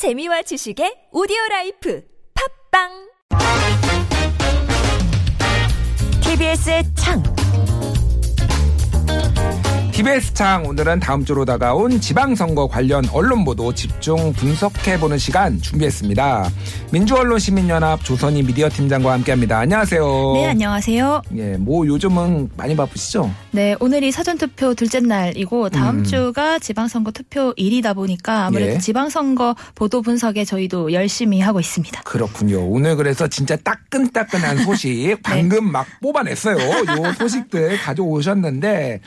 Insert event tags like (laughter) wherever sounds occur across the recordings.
재미와 지식의 오디오 라이프 팟빵 TBS의 창. TBS 창 오늘은 다음 주로 다가온 지방선거 관련 언론 보도 집중 분석해보는 시간 준비했습니다. 민주언론시민연합 조선희 미디어 팀장과 함께합니다. 안녕하세요. 네, 안녕하세요. 예, 뭐 요즘은 많이 바쁘시죠? 네, 오늘이 사전투표 둘째 날이고 다음 음. 주가 지방선거 투표일이다 보니까 아무래도 예. 지방선거 보도 분석에 저희도 열심히 하고 있습니다. 그렇군요. 오늘 그래서 진짜 따끈따끈한 (laughs) 소식 방금 막 뽑아냈어요. 요 소식들 가져오셨는데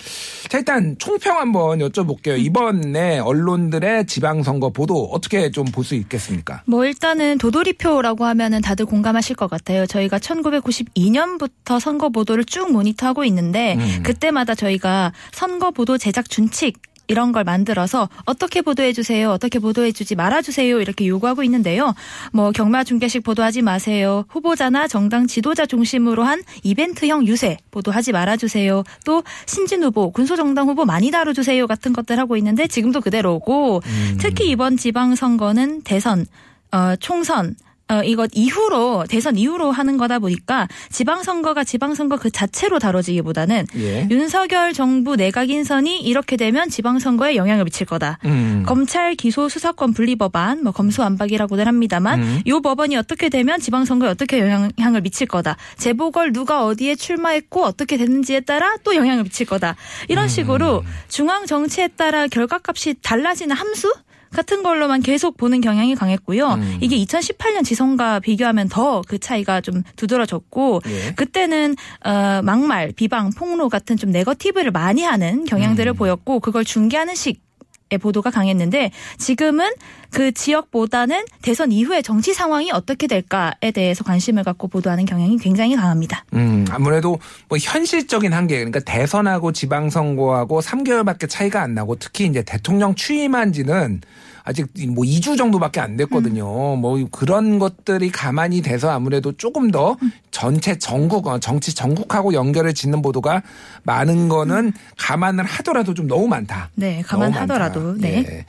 자 일단 총평 한번 여쭤볼게요. 이번에 언론들의 지방선거 보도 어떻게 좀 볼 수 있겠습니까? 뭐 일단은 도돌이표라고 하면은 다들 공감하실 것 같아요. 저희가 1992년부터 선거 보도를 쭉 모니터하고 있는데 음. 그때마다 저희가 선거 보도 제작 준칙 이런 걸 만들어서 어떻게 보도해 주세요. 어떻게 보도해 주지 말아 주세요. 이렇게 요구하고 있는데요. 뭐 경마 중계식 보도하지 마세요. 후보자나 정당 지도자 중심으로 한 이벤트형 유세 보도하지 말아 주세요. 또 신진 후보, 군소 정당 후보 많이 다뤄 주세요 같은 것들 하고 있는데 지금도 그대로고 음. 특히 이번 지방 선거는 대선 어, 총선, 어, 이것 이후로, 대선 이후로 하는 거다 보니까 지방선거가 지방선거 그 자체로 다뤄지기보다는 예. 윤석열 정부 내각 인선이 이렇게 되면 지방선거에 영향을 미칠 거다. 음. 검찰 기소 수사권 분리 법안, 뭐 검수안박이라고들 합니다만, 음. 요 법안이 어떻게 되면 지방선거에 어떻게 영향을 미칠 거다. 재보궐 누가 어디에 출마했고 어떻게 됐는지에 따라 또 영향을 미칠 거다. 이런 식으로 음. 중앙 정치에 따라 결과값이 달라지는 함수? 같은 걸로만 계속 보는 경향이 강했고요. 음. 이게 2018년 지선 과 비교하면 더 그 차이가 좀 두드러졌고 예. 그때는 어 막말, 비방, 폭로 같은 좀 네거티브를 많이 하는 경향들을 음. 보였고 그걸 중계하는 식의 보도가 강했는데 지금은 그 지역보다는 대선 이후의 정치 상황이 어떻게 될까에 대해서 관심을 갖고 보도하는 경향이 굉장히 강합니다. 음, 아무래도 뭐 현실적인 한계, 그러니까 대선하고 지방선거하고 3개월밖에 차이가 안 나고 특히 이제 대통령 취임한 지는 아직 뭐 2주 정도밖에 안 됐거든요. 뭐 그런 것들이 가만히 돼서 아무래도 조금 더 전체 전국, 어, 정치 전국하고 연결을 짓는 보도가 많은 거는 감안을 하더라도 좀 너무 많다. 네, 감안하더라도 많다. 네.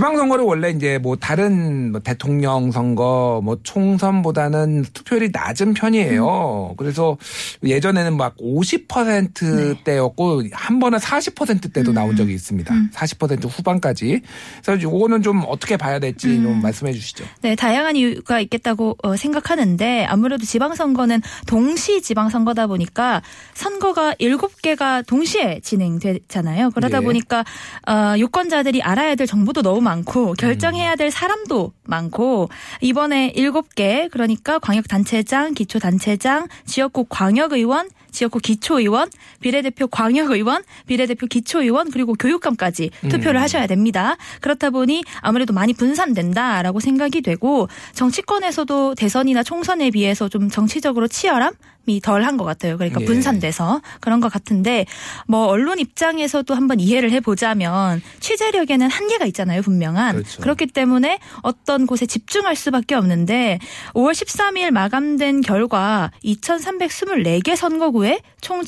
예. 지방선거를 원래 이제 뭐 다른 뭐 대통령 선거 뭐 총선보다는 투표율이 낮은 편이에요. 그래서 예전에는 막 50%대였고 한 번은 40%대도 나온 적이 있습니다. 40% 후반까지. 그래서 요거는 좀 어떻게 봐야 될지 좀 말씀해 주시죠. 네, 다양한 이유가 있겠다고 어, 생각하는데 아무래도 지방선거는 동시 지방선거다 보니까 선거가 7개가 동시에 진행되잖아요. 그러다 예. 보니까 어, 유권자들이 알아야 될 정보도 너무 많고 결정해야 될 사람도 많고 이번에 7개 그러니까 광역단체장, 기초단체장, 지역구 광역의원 지역구 기초의원, 비례대표 광역의원, 비례대표 기초의원 그리고 교육감까지 투표를 하셔야 됩니다. 그렇다 보니 아무래도 많이 분산된다라고 생각이 되고 정치권에서도 대선이나 총선에 비해서 좀 정치적으로 치열함? 이 덜한 것 같아요. 그러니까 예. 분산돼서 그런 것 같은데 뭐 언론 입장에서도 한번 이해를 해보자면 취재력에는 한계가 있잖아요, 분명한. 그렇죠. 그렇기 때문에 어떤 곳에 집중할 수밖에 없는데 5월 13일 마감된 결과 2,324개 선거구에 총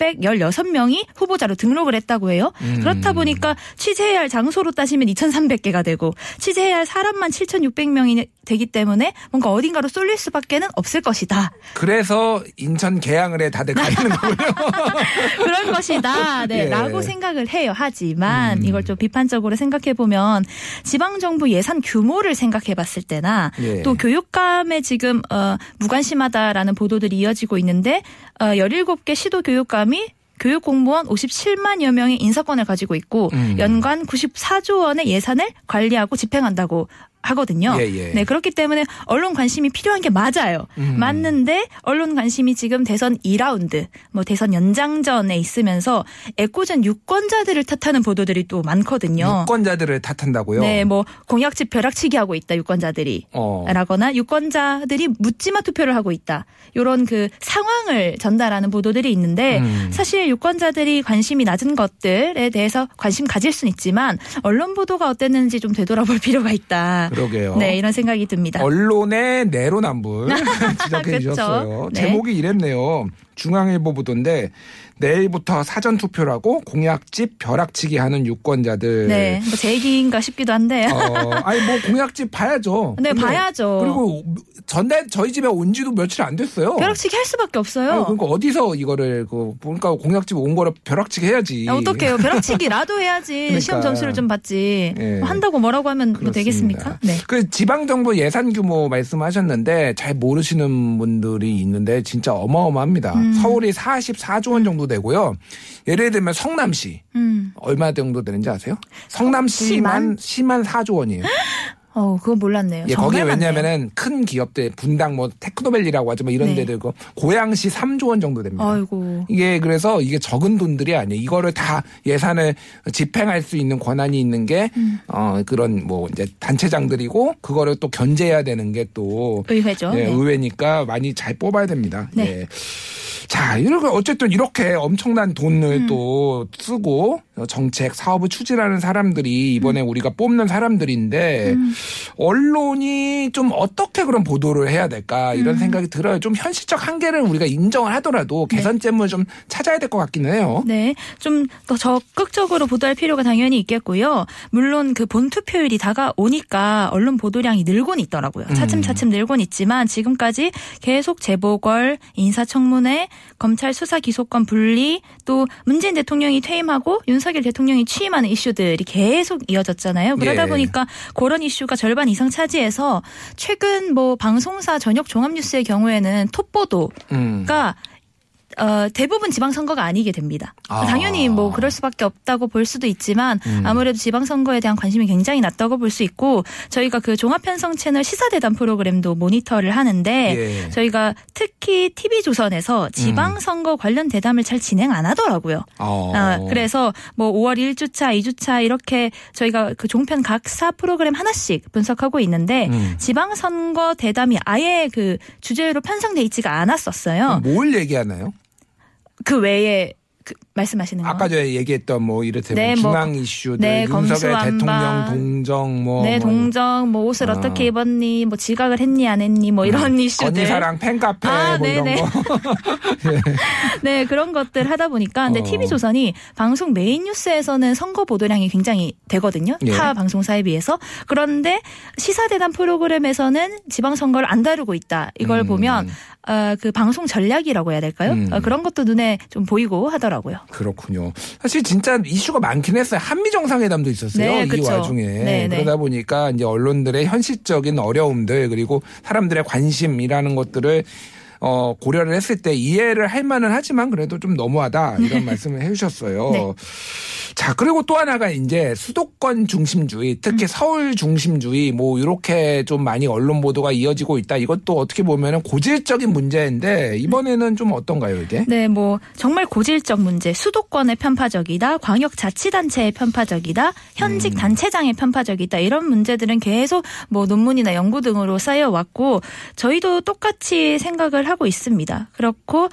7,616명이 후보자로 등록을 했다고 해요. 음. 그렇다 보니까 취재해야 할 장소로 따지면 2,300개가 되고 취재해야 할 사람만 7,600명이 되기 때문에 뭔가 어딘가로 쏠릴 수밖에는 없을 것이다. 그래서 인천 개항을 해 다들 가 있는 거군요. (laughs) 그럴 것이다. 네. 예. 라고 생각을 해요. 하지만 음. 이걸 좀 비판적으로 생각해 보면 지방 정부 예산 규모를 생각해 봤을 때나 예. 또 교육감에 지금 어 무관심하다라는 보도들이 이어지고 있는데 어 17개 시도 교육감 이 교육 공무원 57만여 명의 인사권을 가지고 있고 음. 연간 94조 원의 예산을 관리하고 집행한다고 하거든요. 예, 예. 네, 그렇기 때문에 언론 관심이 필요한 게 맞아요. 음. 맞는데 언론 관심이 지금 대선 2라운드, 뭐 대선 연장전에 있으면서 애꿎은 유권자들을 탓하는 보도들이 또 많거든요. 유권자들을 탓한다고요? 네, 뭐 공약집 벼락치기 하고 있다 유권자들이. 어. 라거나 유권자들이 묻지마 투표를 하고 있다. 요런 그 상황을 전달하는 보도들이 있는데 음. 사실 유권자들이 관심이 낮은 것들에 대해서 관심 가질 수는 있지만 언론 보도가 어땠는지 좀 되돌아볼 (laughs) 필요가 있다. 그러게요. 네, 이런 생각이 듭니다. 언론의 내로남불 (laughs) 지적해. 주셨어요. 네. 제목이 이랬네요. 중앙일보 보도인데 내일부터 사전 투표라고 공약집 벼락치기 하는 유권자들. 네, 뭐 제 얘기인가 싶기도 한데. 어, 아니 뭐 공약집 봐야죠. (laughs) 네, 봐야죠. 그리고 전날 저희 집에 온 지도 며칠 안 됐어요. 벼락치기 할 수밖에 없어요. 아니, 그러니까 어디서 이거를 그 보니까 공약집 온 거를 벼락치기 해야지. 야, 어떡해요. (laughs) 벼락치기라도 해야지. 그러니까. 시험 점수를 좀 받지. 예. 뭐 한다고 뭐라고 하면 뭐 되겠습니까? 네. 그 지방 정부 예산 규모 말씀하셨는데 잘 모르시는 분들이 있는데 진짜 어마어마합니다. 음. 서울이 44조 원 정도 되고요. 예를 들면 성남시 음. 얼마 정도 되는지 아세요? 성남시만 시만 4조 원이에요. (gasps) 어, 그건 몰랐네요. 예, 거기에. 왜냐면은 큰 기업들 분당 뭐 테크노밸리라고 하죠. 뭐 이런 네. 데들 고 고양시 3조 원 정도 됩니다. 아이고. 이게 그래서 이게 적은 돈들이 아니에요. 이거를 다 예산을 집행할 수 있는 권한이 있는 게 음. 어, 그런 뭐 이제 단체장들이고 그거를 또 견제해야 되는 게 또 의회죠. 예, 네. 의회니까 많이 잘 뽑아야 됩니다. 네. 예. 자, 이렇게 어쨌든 이렇게 엄청난 돈을 음. 또 쓰고 정책 사업을 추진하는 사람들이 음. 이번에 우리가 뽑는 사람들인데 언론이 좀 어떻게 그런 보도를 해야 될까 이런 음. 생각이 들어요. 좀 현실적 한계를 우리가 인정을 하더라도 개선점을 좀 찾아야 될 것 같기는 해요. 네, 좀 더 적극적으로 보도할 필요가 당연히 있겠고요. 물론 그 본 투표율이 다가오니까 언론 보도량이 늘곤 있더라고요. 음. 차츰차츰 늘곤 있지만 지금까지 계속 재보궐, 인사청문회, 검찰 수사 기소권 분리, 또 문재인 대통령이 퇴임하고 윤석 열 대통령이 취임하는 이슈들이 계속 이어졌잖아요. 그러다 예. 보니까 그런 이슈가 절반 이상 차지해서 최근 뭐 방송사 저녁 종합뉴스의 경우에는 톱 보도 음. 가 어, 대부분 지방선거가 아니게 됩니다. 아. 당연히 뭐 그럴 수밖에 없다고 볼 수도 있지만 음. 아무래도 지방선거에 대한 관심이 굉장히 낮다고 볼 수 있고 저희가 그 종합편성 채널 시사대담 프로그램도 모니터를 하는데 예. 저희가 특히 TV조선에서 지방선거 관련 대담을 잘 진행 안 하더라고요. 어. 아, 그래서 뭐 5월 1주차, 2주차 이렇게 저희가 그 종편 각사 프로그램 하나씩 분석하고 있는데 음. 지방선거 대담이 아예 그 주제로 편성돼 있지가 않았었어요. 그럼 뭘 얘기하나요? 그 외에 그 말씀하시는 거. 아까 전에 얘기했던 뭐 이를테면 네, 뭐, 중앙 이슈들, 네, 윤석열 검수완박. 대통령 동정 뭐, 네, 뭐 동정, 뭐 옷을 아. 어떻게 입었니, 뭐 지각을 했니 안 했니, 뭐 이런 이슈들. 언니사랑 팬카페 아, 뭐 이런 네네. 거. (laughs) 네, 그런 것들 하다 보니까 근데 어. TV조선이 방송 메인 뉴스에서는 선거 보도량이 굉장히 되거든요. 예. 타 방송사에 비해서. 그런데 시사 대담 프로그램에서는 지방 선거를 안 다루고 있다. 이걸 음. 보면 어, 그 방송 전략이라고 해야 될까요? 음. 어, 그런 것도 눈에 좀 보이고 하더라고요. 그렇군요. 사실 진짜 이슈가 많긴 했어요. 한미 정상회담도 있었어요. 네, 이 그쵸. 와중에 네, 네. 그러다 보니까 이제 언론들의 현실적인 어려움들 그리고 사람들의 관심이라는 것들을 어, 고려를 했을 때 이해를 할 만은 하지만 그래도 좀 너무하다 이런 (laughs) 말씀을 해주셨어요. 네. 자 그리고 또 하나가 이제 수도권 중심주의, 음. 특히 서울 중심주의 뭐 이렇게 좀 많이 언론 보도가 이어지고 있다. 이것도 어떻게 보면은 고질적인 문제인데 이번에는 좀 어떤가요 이게? 네, 뭐 정말 고질적 문제, 수도권의 편파적이다, 광역자치단체의 편파적이다, 현직 음. 단체장의 편파적이다 이런 문제들은 계속 뭐 논문이나 연구 등으로 쌓여왔고 저희도 똑같이 생각을 하고 있습니다. 그렇고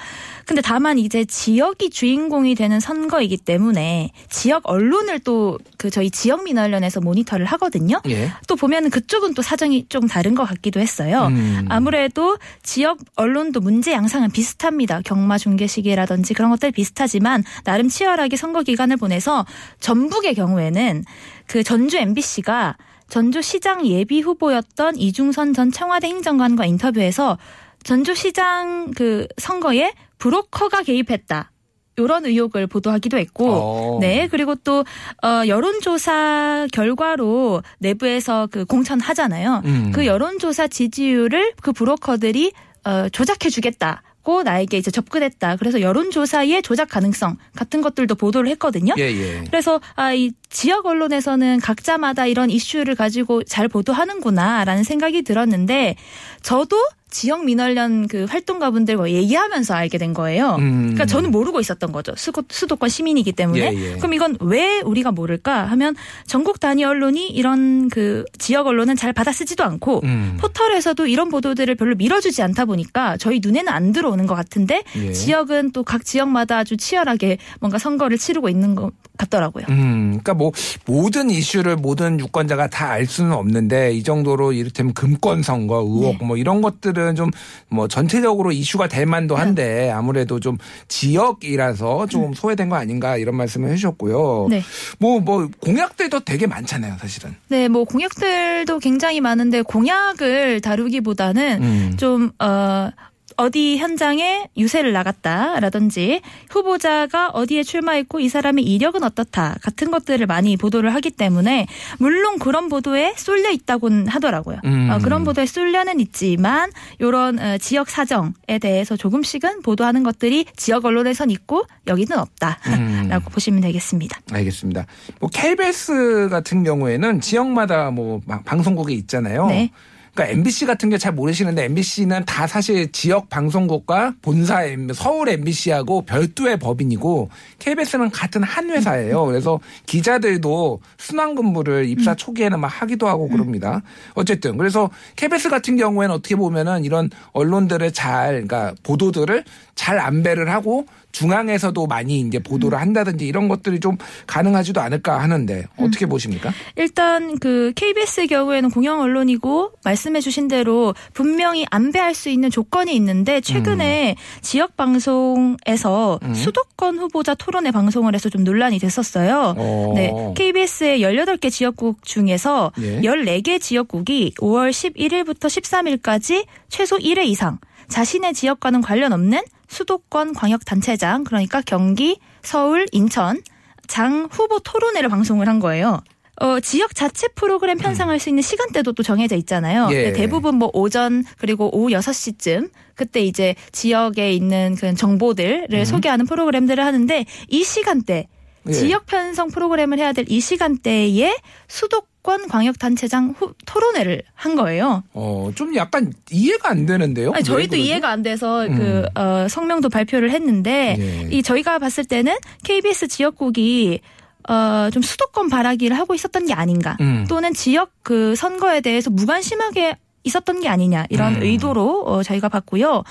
근데 다만 이제 지역이 주인공이 되는 선거이기 때문에 지역 언론을 또 그 저희 지역 민원련에서 모니터를 하거든요. 예. 또 보면은 그쪽은 또 사정이 좀 다른 것 같기도 했어요. 음. 아무래도 지역 언론도 문제 양상은 비슷합니다. 경마 중계 시기라든지 그런 것들 비슷하지만 나름 치열하게 선거 기간을 보내서 전북의 경우에는 그 전주 MBC가 전주시장 예비 후보였던 이중선 전 청와대 행정관과 인터뷰에서 전주시장 그 선거에 브로커가 개입했다. 이런 의혹을 보도하기도 했고, 어. 네 그리고 또 어, 여론조사 결과로 내부에서 그 공천하잖아요. 음. 그 여론조사 지지율을 그 브로커들이 어, 조작해주겠다. 고 나에게 이제 접근했다. 그래서 여론조사의 조작 가능성 같은 것들도 보도를 했거든요. 예, 예. 그래서 아, 이 지역 언론에서는 각자마다 이런 이슈를 가지고 잘 보도하는구나라는 생각이 들었는데 저도 지역 민원련 그 활동가분들과 얘기하면서 알게 된 거예요. 음. 그러니까 저는 모르고 있었던 거죠. 수도, 수도 권 시민이기 때문에. 예, 예. 그럼 이건 왜 우리가 모를까 하면 전국 단위 언론이 이런 그 지역 언론은 잘 받아쓰지도 않고 음. 포털에서도 이런 보도들을 별로 밀어주지 않다 보니까 저희 눈에는 안 들어오는 것 같은데 예. 지역은 또 각 지역마다 아주 치열하게 뭔가 선거를 치르고 있는 것 같더라고요. 음, 그러니까 뭐 모든 이슈를 모든 유권자가 다 알 수는 없는데 이 정도로 이를테면 금권 선거 의혹 네. 뭐 이런 것들은 사실은 좀 뭐 전체적으로 이슈가 될 만도 네. 한데 아무래도 좀 지역이라서 조금 소외된 거 아닌가 이런 말씀을 해주셨고요. 음. 네. 뭐, 뭐, 공약들도 되게 많잖아요, 사실은. 네, 뭐 공약들도 굉장히 많은데 공약을 다루기보다는 음. 좀 어. 어디 현장에 유세를 나갔다라든지 후보자가 어디에 출마했고 이 사람의 이력은 어떻다 같은 것들을 많이 보도를 하기 때문에 물론 그런 보도에 쏠려 있다고는 하더라고요. 음. 어, 그런 보도에 쏠려는 있지만 이런 어, 지역 사정에 대해서 조금씩은 보도하는 것들이 지역 언론에선 있고 여기는 없다라고 음. (laughs) 보시면 되겠습니다. 알겠습니다. 뭐 KBS 같은 경우에는 지역마다 뭐막 방송국이 있잖아요. 네. 그러니까 MBC 같은 게 잘 모르시는데 MBC는 다 사실 지역 방송국과 본사 서울 MBC하고 별도의 법인이고 KBS는 같은 한 회사예요. 그래서 기자들도 순환 근무를 입사 초기에는 막 하기도 하고 그럽니다. 어쨌든 그래서 KBS 같은 경우에는 어떻게 보면은 이런 언론들을 잘 그러니까 보도들을 잘 안배를 하고 중앙에서도 많이 이제 보도를 한다든지 이런 것들이 좀 가능하지도 않을까 하는데 어떻게 보십니까? 일단 그 KBS의 경우에는 공영 언론이고 말씀해 주신 대로 분명히 안배할 수 있는 조건이 있는데 최근에 지역 방송에서 음. 수도권 후보자 토론회 방송을 해서 좀 논란이 됐었어요. 어. 네. KBS의 18개 지역국 중에서 예. 14개 지역국이 5월 11일부터 13일까지 최소 1회 이상 자신의 지역과는 관련 없는 수도권 광역단체장 그러니까 경기, 서울, 인천 장 후보 토론회를 방송을 한 거예요. 어, 지역 자체 프로그램 편성할 수 있는 시간대도 또 정해져 있잖아요. 예. 네, 대부분 뭐 오전 그리고 오후 6시쯤 그때 이제 지역에 있는 그런 정보들을 소개하는 프로그램들을 하는데 이 시간대 예. 지역 편성 프로그램을 해야 될 이 시간대에 수도권 광역단체장 후, 토론회를 한 거예요. 어, 좀 약간 이해가 안 되는데요. 아니, 저희도 왜 그러죠? 이해가 안 돼서 음. 그 어, 성명도 발표를 했는데 예. 이 저희가 봤을 때는 KBS 지역국이 어, 좀 수도권 바라기를 하고 있었던 게 아닌가 음. 또는 지역 그 선거에 대해서 무관심하게 있었던 게 아니냐 이런 음. 의도로 어, 저희가 봤고요.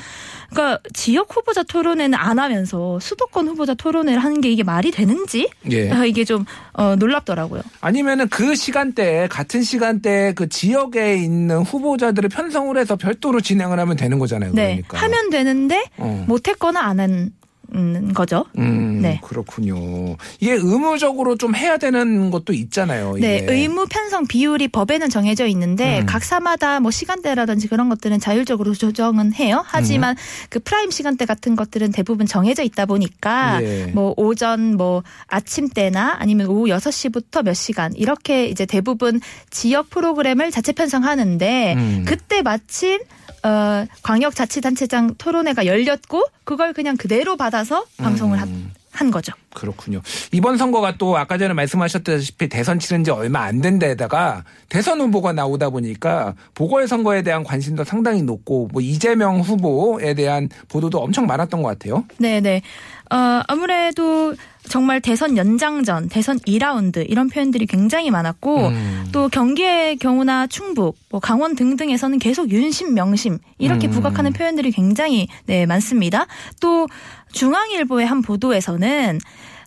그러니까 지역 후보자 토론회는 안 하면서 수도권 후보자 토론회를 하는 게 이게 말이 되는지 예. 아, 이게 좀 어, 놀랍더라고요. 아니면은 그 시간대에 같은 시간대에 그 지역에 있는 후보자들을 편성을 해서 별도로 진행을 하면 되는 거잖아요. 네, 그러니까. 하면 되는데 어. 못했거나 안 한 음, 거죠. 음, 네. 그렇군요. 이게 의무적으로 좀 해야 되는 것도 있잖아요. 네, 이게. 의무 편성 비율이 법에는 정해져 있는데 음. 각 사마다 뭐 시간대라든지 그런 것들은 자율적으로 조정은 해요. 하지만 음. 그 프라임 시간대 같은 것들은 대부분 정해져 있다 보니까 예. 뭐 오전 뭐 아침 때나 아니면 오후 6시부터 몇 시간 이렇게 이제 대부분 지역 프로그램을 자체 편성하는데 음. 그때 마침 어, 광역자치단체장 토론회가 열렸고 그걸 그냥 그대로 받아 서 방송을 하- 음. 한 거죠. 그렇군요. 이번 선거가 또 아까 전에 말씀하셨다시피 대선 치른 지 얼마 안 된 데다가 대선 후보가 나오다 보니까 보궐선거에 대한 관심도 상당히 높고 뭐 이재명 후보에 대한 보도도 엄청 많았던 것 같아요. 네네. 어, 아무래도 정말 대선 연장전, 대선 2라운드 이런 표현들이 굉장히 많았고 음. 또 경기의 경우나 충북, 뭐 강원 등등에서는 계속 윤심, 명심 이렇게 음. 부각하는 표현들이 굉장히 네, 많습니다. 또 중앙일보의 한 보도에서는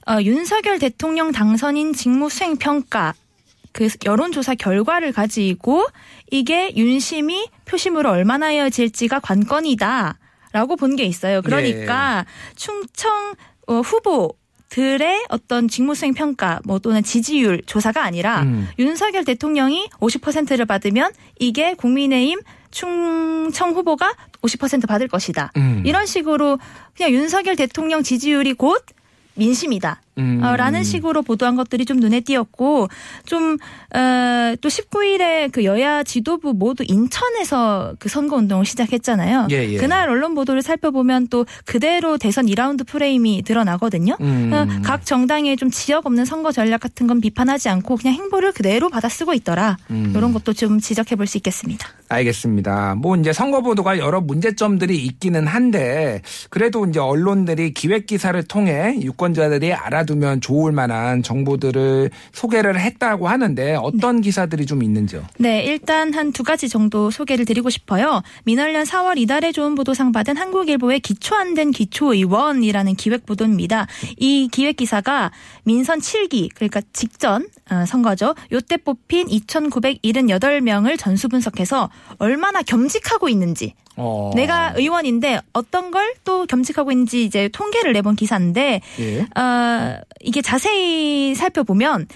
어, 윤석열 대통령 당선인 직무 수행 평가 그 여론조사 결과를 가지고 이게 윤심이 표심으로 얼마나 이어질지가 관건이다 라고 본 게 있어요. 그러니까 충청 어, 후보 들의 어떤 직무수행 평가 뭐 또는 지지율 조사가 아니라 음. 윤석열 대통령이 50%를 받으면 이게 국민의힘 충청 후보가 50% 받을 것이다. 음. 이런 식으로 그냥 윤석열 대통령 지지율이 곧 민심이다. 음. 어, 라는 식으로 보도한 것들이 좀 눈에 띄었고 좀 어, 또 19일에 그 여야 지도부 모두 인천에서 그 선거 운동을 시작했잖아요. 예, 예. 그날 언론 보도를 살펴보면 또 그대로 대선 2라운드 프레임이 드러나거든요. 음. 어, 각 정당의 좀 지역 없는 선거 전략 같은 건 비판하지 않고 그냥 행보를 그대로 받아쓰고 있더라. 음. 이런 것도 좀 지적해 볼 수 있겠습니다. 알겠습니다. 뭐 이제 선거 보도가 여러 문제점들이 있기는 한데 그래도 이제 언론들이 기획 기사를 통해 유권자들이 알아 두면 좋을 만한 정보들을 소개를 했다고 하는데 어떤 기사들이 좀 있는지요? 네, 일단 한 두 가지 정도 소개를 드리고 싶어요. 민원련 4월 이달에 좋은 보도상 받은 한국일보의 기초 안 된 기초의원이라는 기획 보도입니다. 이 기획 기사가 민선 7기 그러니까 직전 어, 선거죠. 요때 뽑힌 2,978명을 전수 분석해서 얼마나 겸직하고 있는지 어. 내가 의원인데 어떤 걸 또 겸직하고 있는지 이제 통계를 내본 기사인데 예. 어, 이게 자세히 살펴보면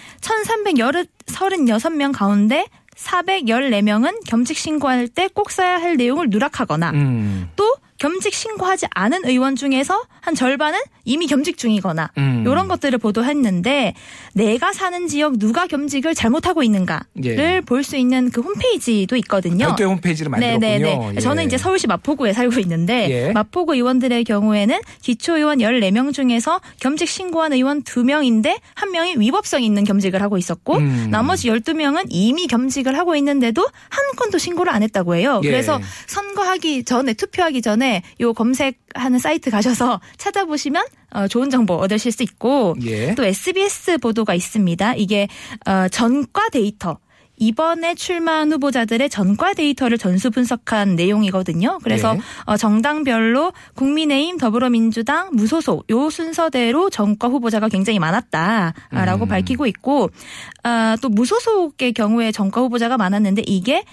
1336명 가운데 414명은 겸직 신고할 때 꼭 써야 할 내용을 누락하거나 음. 또 겸직 신고하지 않은 의원 중에서 한 절반은 이미 겸직 중이거나 음. 이런 것들을 보도했는데 내가 사는 지역 누가 겸직을 잘못하고 있는가를 예. 볼수 있는 그 홈페이지도 있거든요. 별도의 홈페이지를 만들었군요. 네네네. 예. 저는 이제 서울시 마포구에 살고 있는데 예. 마포구 의원들의 경우에는 기초 의원 14명 중에서 겸직 신고한 의원 2명인데 한 명이 위법성 있는 겸직을 하고 있었고 음. 나머지 12명은 이미 겸직을 하고 있는데도 한 건도 신고를 안 했다고 해요. 예. 그래서 선거하기 전에 투표하기 전에 요 검색하는 사이트 가셔서 (laughs) 찾아보시면 어, 좋은 정보 얻으실 수 있고 예. 또 SBS 보도가 있습니다. 이게 어, 전과 데이터. 이번에 출마한 후보자들의 전과 데이터를 전수 분석한 내용이거든요. 그래서 네. 어, 정당별로 국민의힘, 더불어민주당, 무소속 요 순서대로 전과 후보자가 굉장히 많았다라고 음. 밝히고 있고 아, 또 무소속의 경우에 전과 후보자가 많았는데 이게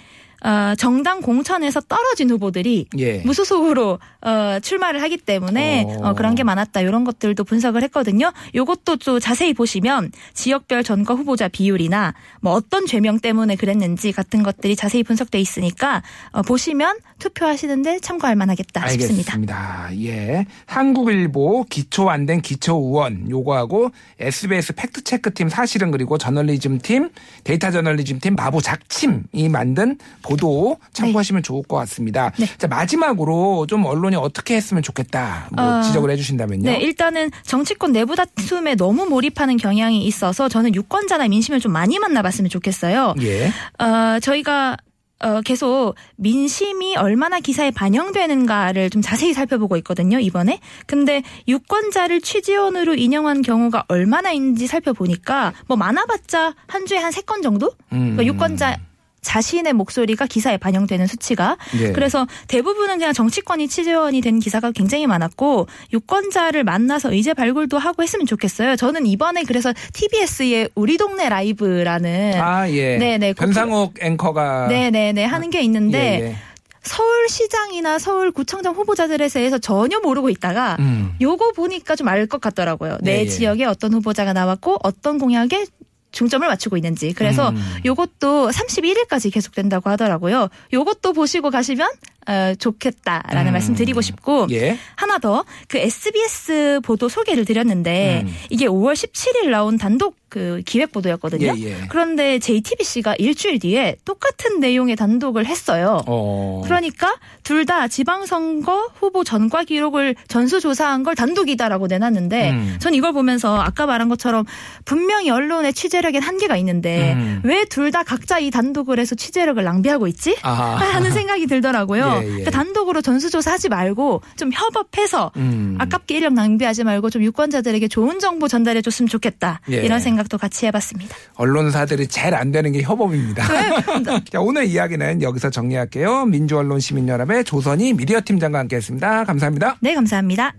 어, 정당 공천에서 떨어진 후보들이 예. 무소속으로 어, 출마를 하기 때문에 어. 어, 그런 게 많았다 이런 것들도 분석을 했거든요. 요것도 또 자세히 보시면 지역별 전과 후보자 비율이나 뭐 어떤 죄명 때문에 그랬는지 같은 것들이 자세히 분석돼 있으니까 어, 보시면 투표하시는데 참고할 만하겠다 싶습니다. 알겠습니다. 예. 한국일보 기초 안 된 기초 의원 요거하고 SBS 팩트 체크 팀 사실은 그리고 저널리즘 팀 데이터 저널리즘 팀 마부작침이 만든 보도 참고하시면 좋을 것 같습니다. 네. 자, 마지막으로 좀 언론이 어떻게 했으면 좋겠다. 뭐 어, 지적을 해 주신다면요. 네, 일단은 정치권 내부 다툼에 너무 몰입하는 경향이 있어서 저는 유권자나 민심을 좀 많이 만나봤으면 좋겠어요. 예. 어, 저희가 어, 계속 민심이 얼마나 기사에 반영되는가를 좀 자세히 살펴보고 있거든요, 이번에. 근데 유권자를 취재원으로 인용한 경우가 얼마나 있는지 살펴보니까 뭐 많아봤자 한 주에 한 세 건 정도? 음. 그러니까 유권자 자신의 목소리가 기사에 반영되는 수치가 예. 그래서 대부분은 그냥 정치권이 취재원이 된 기사가 굉장히 많았고 유권자를 만나서 의제 발굴도 하고 했으면 좋겠어요. 저는 이번에 그래서 TBS의 우리 동네 라이브라는 아, 예. 네네. 변상욱 앵커가 네네네 하는 게 있는데 예, 예. 서울시장이나 서울구청장 후보자들에 대해서 전혀 모르고 있다가 음. 요거 보니까 좀 알 것 같더라고요. 내 예, 예. 지역에 어떤 후보자가 나왔고 어떤 공약에 중점을 맞추고 있는지. 그래서 음. 요것도 31일까지 계속된다고 하더라고요. 요것도 보시고 가시면 어, 좋겠다라는 음. 말씀 드리고 싶고 예. 하나 더 그 SBS 보도 소개를 드렸는데 음. 이게 5월 17일 나온 단독 그 기획 보도였거든요. 예, 예. 그런데 JTBC가 일주일 뒤에 똑같은 내용의 단독을 했어요. 어. 그러니까 둘 다 지방선거 후보 전과 기록을 전수조사한 걸 단독이다라고 내놨는데 음. 전 이걸 보면서 아까 말한 것처럼 분명히 언론의 취재력엔 한계가 있는데 음. 왜둘 다 각자 이 단독을 해서 취재력을 낭비하고 있지? 아하. 하는 생각이 들더라고요. 예, 예. 그러니까 단독으로 전수조사하지 말고 좀 협업해서 음. 아깝게 인력 낭비하지 말고 좀 유권자들에게 좋은 정보 전달해 줬으면 좋겠다. 예. 이런 생각도 같이 해봤습니다. 언론사들이 제일 안 되는 게 협업입니다. (laughs) 자, 오늘 이야기는 여기서 정리할게요. 민주언론 시민연합의 조선희 미디어 팀장과 함께했습니다. 감사합니다. 네, 감사합니다.